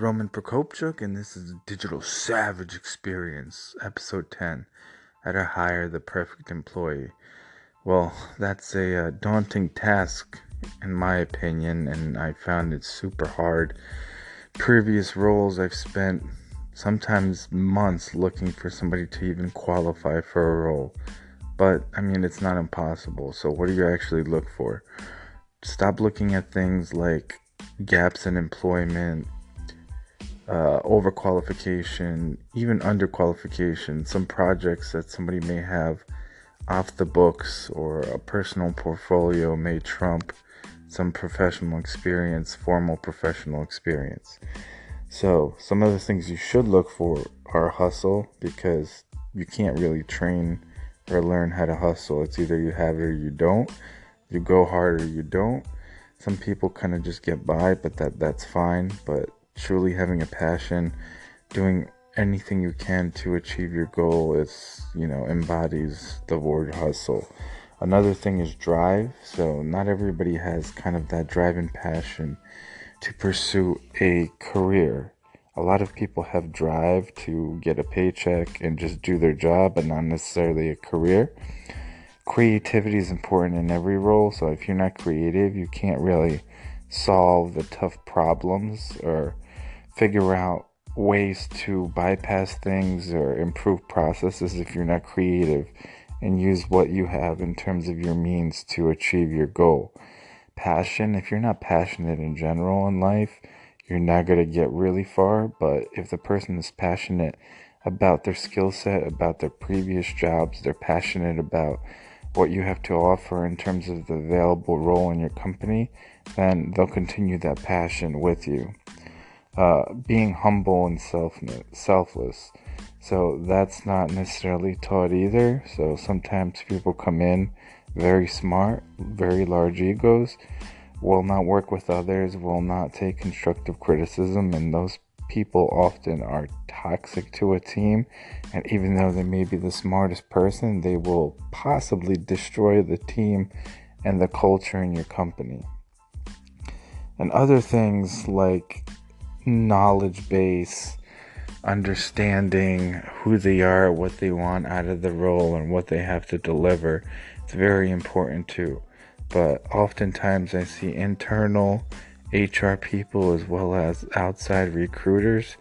Roman Prokopchuk, and this is the Digital Savage Experience, Episode 10 How to Hire the Perfect Employee. Well, that's a uh, daunting task, in my opinion, and I found it super hard. Previous roles, I've spent sometimes months looking for somebody to even qualify for a role. But, I mean, it's not impossible. So, what do you actually look for? Stop looking at things like gaps in employment, uh, overqualification, even underqualification, some projects that somebody may have off the books or a personal portfolio may trump some professional experience, formal professional experience. So, some of the things you should look for are hustle because you can't really train or learn how to hustle. It's either you have it or you don't. You go hard or you don't. Some people kind of just get by, but that that's fine. But truly having a passion, doing anything you can to achieve your goal is, you know, embodies the word hustle. Another thing is drive. So, not everybody has kind of that drive and passion to pursue a career. A lot of people have drive to get a paycheck and just do their job, but not necessarily a career. Creativity is important in every role. So, if you're not creative, you can't really solve the tough problems or figure out ways to bypass things or improve processes if you're not creative and use what you have in terms of your means to achieve your goal. Passion, if you're not passionate in general in life, you're not going to get really far. But if the person is passionate about their skill set, about their previous jobs, they're passionate about what you have to offer in terms of the available role in your company, then they'll continue that passion with you uh, being humble and self selfless. So that's not necessarily taught either. So sometimes people come in very smart, very large egos, will not work with others, will not take constructive criticism, and those people often are toxic to a team. And even though they may be the smartest person, they will possibly destroy the team and the culture in your company. And other things like knowledge base, understanding who they are, what they want out of the role, and what they have to deliver. It's very important too. But oftentimes I see internal HR people as well as outside recruiters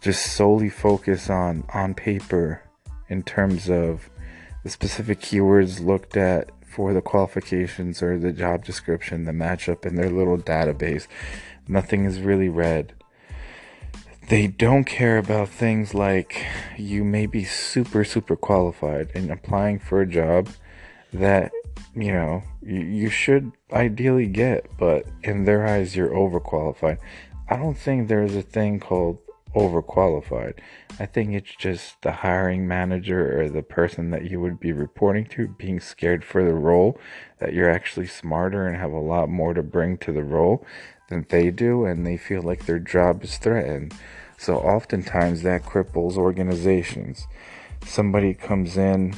just solely focus on on paper in terms of the specific keywords looked at for the qualifications or the job description, the matchup in their little database. Nothing is really read they don't care about things like you may be super super qualified and applying for a job that you know you, you should ideally get but in their eyes you're overqualified i don't think there's a thing called overqualified i think it's just the hiring manager or the person that you would be reporting to being scared for the role that you're actually smarter and have a lot more to bring to the role than they do and they feel like their job is threatened so oftentimes that cripples organizations. Somebody comes in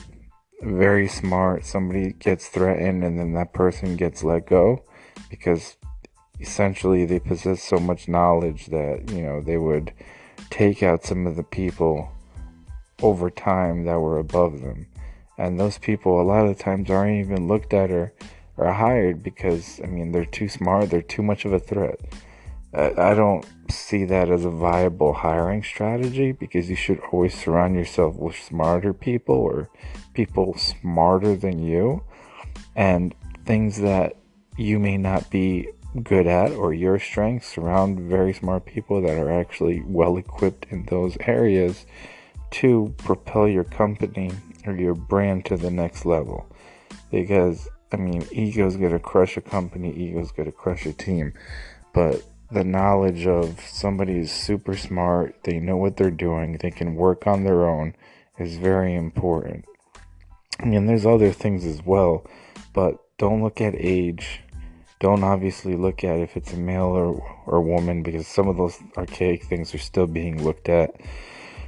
very smart, somebody gets threatened, and then that person gets let go because essentially they possess so much knowledge that, you know, they would take out some of the people over time that were above them. And those people, a lot of the times, aren't even looked at or, or hired because, I mean, they're too smart, they're too much of a threat. I don't see that as a viable hiring strategy because you should always surround yourself with smarter people or people smarter than you and things that you may not be good at or your strengths surround very smart people that are actually well equipped in those areas to propel your company or your brand to the next level because i mean ego's gonna crush a company ego's gonna crush a team but the knowledge of somebody is super smart, they know what they're doing, they can work on their own is very important. And there's other things as well, but don't look at age. Don't obviously look at if it's a male or, or woman because some of those archaic things are still being looked at.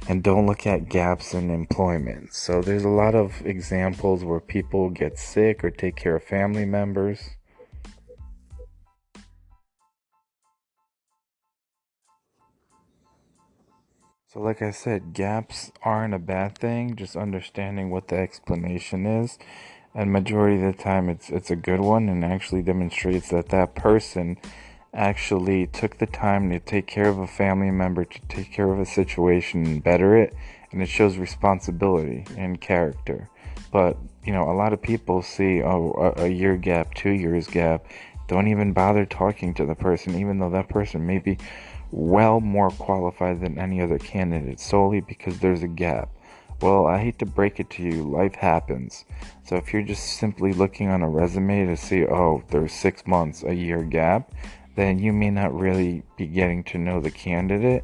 And don't look at gaps in employment. So there's a lot of examples where people get sick or take care of family members So, like I said, gaps aren't a bad thing. Just understanding what the explanation is, and majority of the time, it's it's a good one, and actually demonstrates that that person actually took the time to take care of a family member, to take care of a situation, and better it, and it shows responsibility and character. But you know, a lot of people see oh, a, a year gap, two years gap, don't even bother talking to the person, even though that person may be well more qualified than any other candidate solely because there's a gap. Well, I hate to break it to you, life happens. So if you're just simply looking on a resume to see, oh, there's six months, a year gap, then you may not really be getting to know the candidate.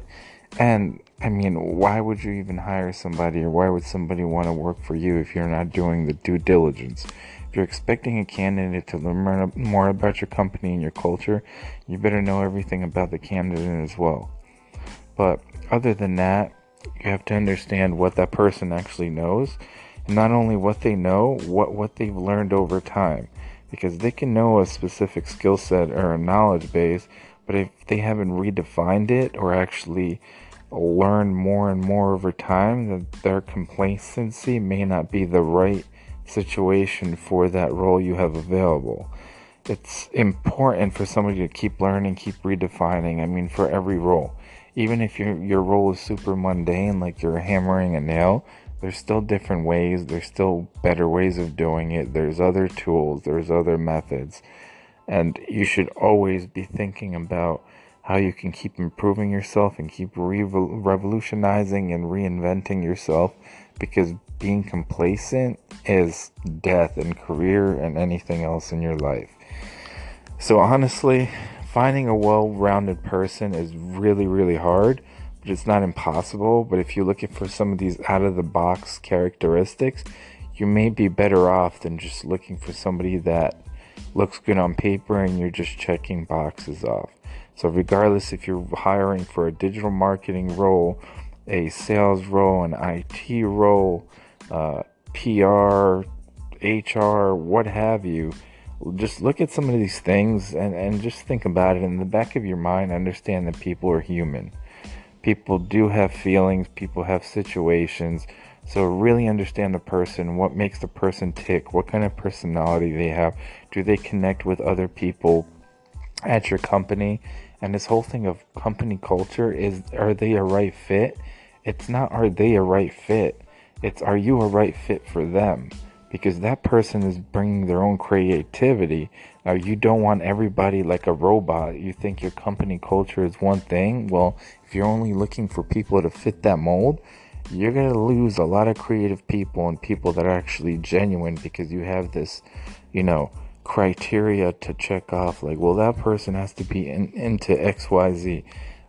And I mean, why would you even hire somebody or why would somebody want to work for you if you're not doing the due diligence? If you're expecting a candidate to learn more about your company and your culture, you better know everything about the candidate as well. But other than that, you have to understand what that person actually knows, and not only what they know, what what they've learned over time, because they can know a specific skill set or a knowledge base, but if they haven't redefined it or actually learned more and more over time, that their complacency may not be the right situation for that role you have available. It's important for somebody to keep learning, keep redefining. I mean, for every role, even if your your role is super mundane, like you're hammering a nail, there's still different ways. There's still better ways of doing it. There's other tools. There's other methods, and you should always be thinking about how you can keep improving yourself and keep re- revolutionizing and reinventing yourself because being complacent is death in career and anything else in your life. So, honestly, finding a well rounded person is really, really hard, but it's not impossible. But if you're looking for some of these out of the box characteristics, you may be better off than just looking for somebody that looks good on paper and you're just checking boxes off. So, regardless if you're hiring for a digital marketing role, a sales role, an IT role, uh, PR, HR, what have you, just look at some of these things and, and just think about it. In the back of your mind, understand that people are human. People do have feelings, people have situations. So, really understand the person, what makes the person tick, what kind of personality they have. Do they connect with other people at your company? And this whole thing of company culture is are they a right fit? It's not are they a right fit? It's are you a right fit for them? Because that person is bringing their own creativity. Now, you don't want everybody like a robot. You think your company culture is one thing. Well, if you're only looking for people to fit that mold, you're going to lose a lot of creative people and people that are actually genuine because you have this, you know, criteria to check off like, well, that person has to be in, into XYZ.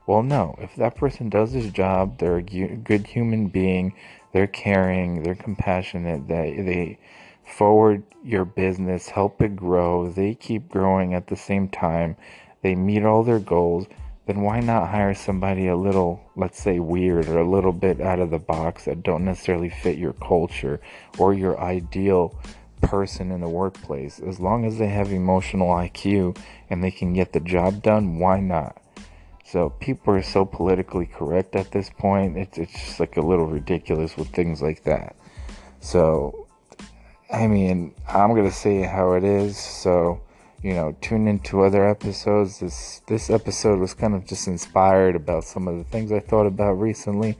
Well, no, if that person does his job, they're a good human being, they're caring, they're compassionate, they, they forward your business, help it grow, they keep growing at the same time, they meet all their goals, then why not hire somebody a little, let's say, weird or a little bit out of the box that don't necessarily fit your culture or your ideal person in the workplace? As long as they have emotional IQ and they can get the job done, why not? So people are so politically correct at this point. It's it's just like a little ridiculous with things like that. So I mean, I'm gonna say how it is. So you know, tune into other episodes. This this episode was kind of just inspired about some of the things I thought about recently.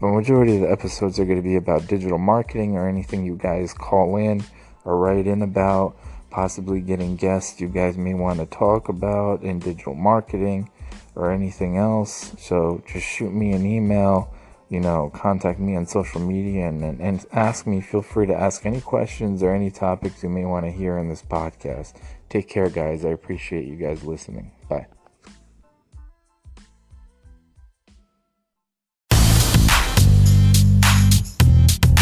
But majority of the episodes are to be about digital marketing or anything you guys call in or write in about. Possibly getting guests you guys may want to talk about in digital marketing or anything else. So just shoot me an email, you know, contact me on social media and, and, and ask me. Feel free to ask any questions or any topics you may want to hear in this podcast. Take care, guys. I appreciate you guys listening. Bye.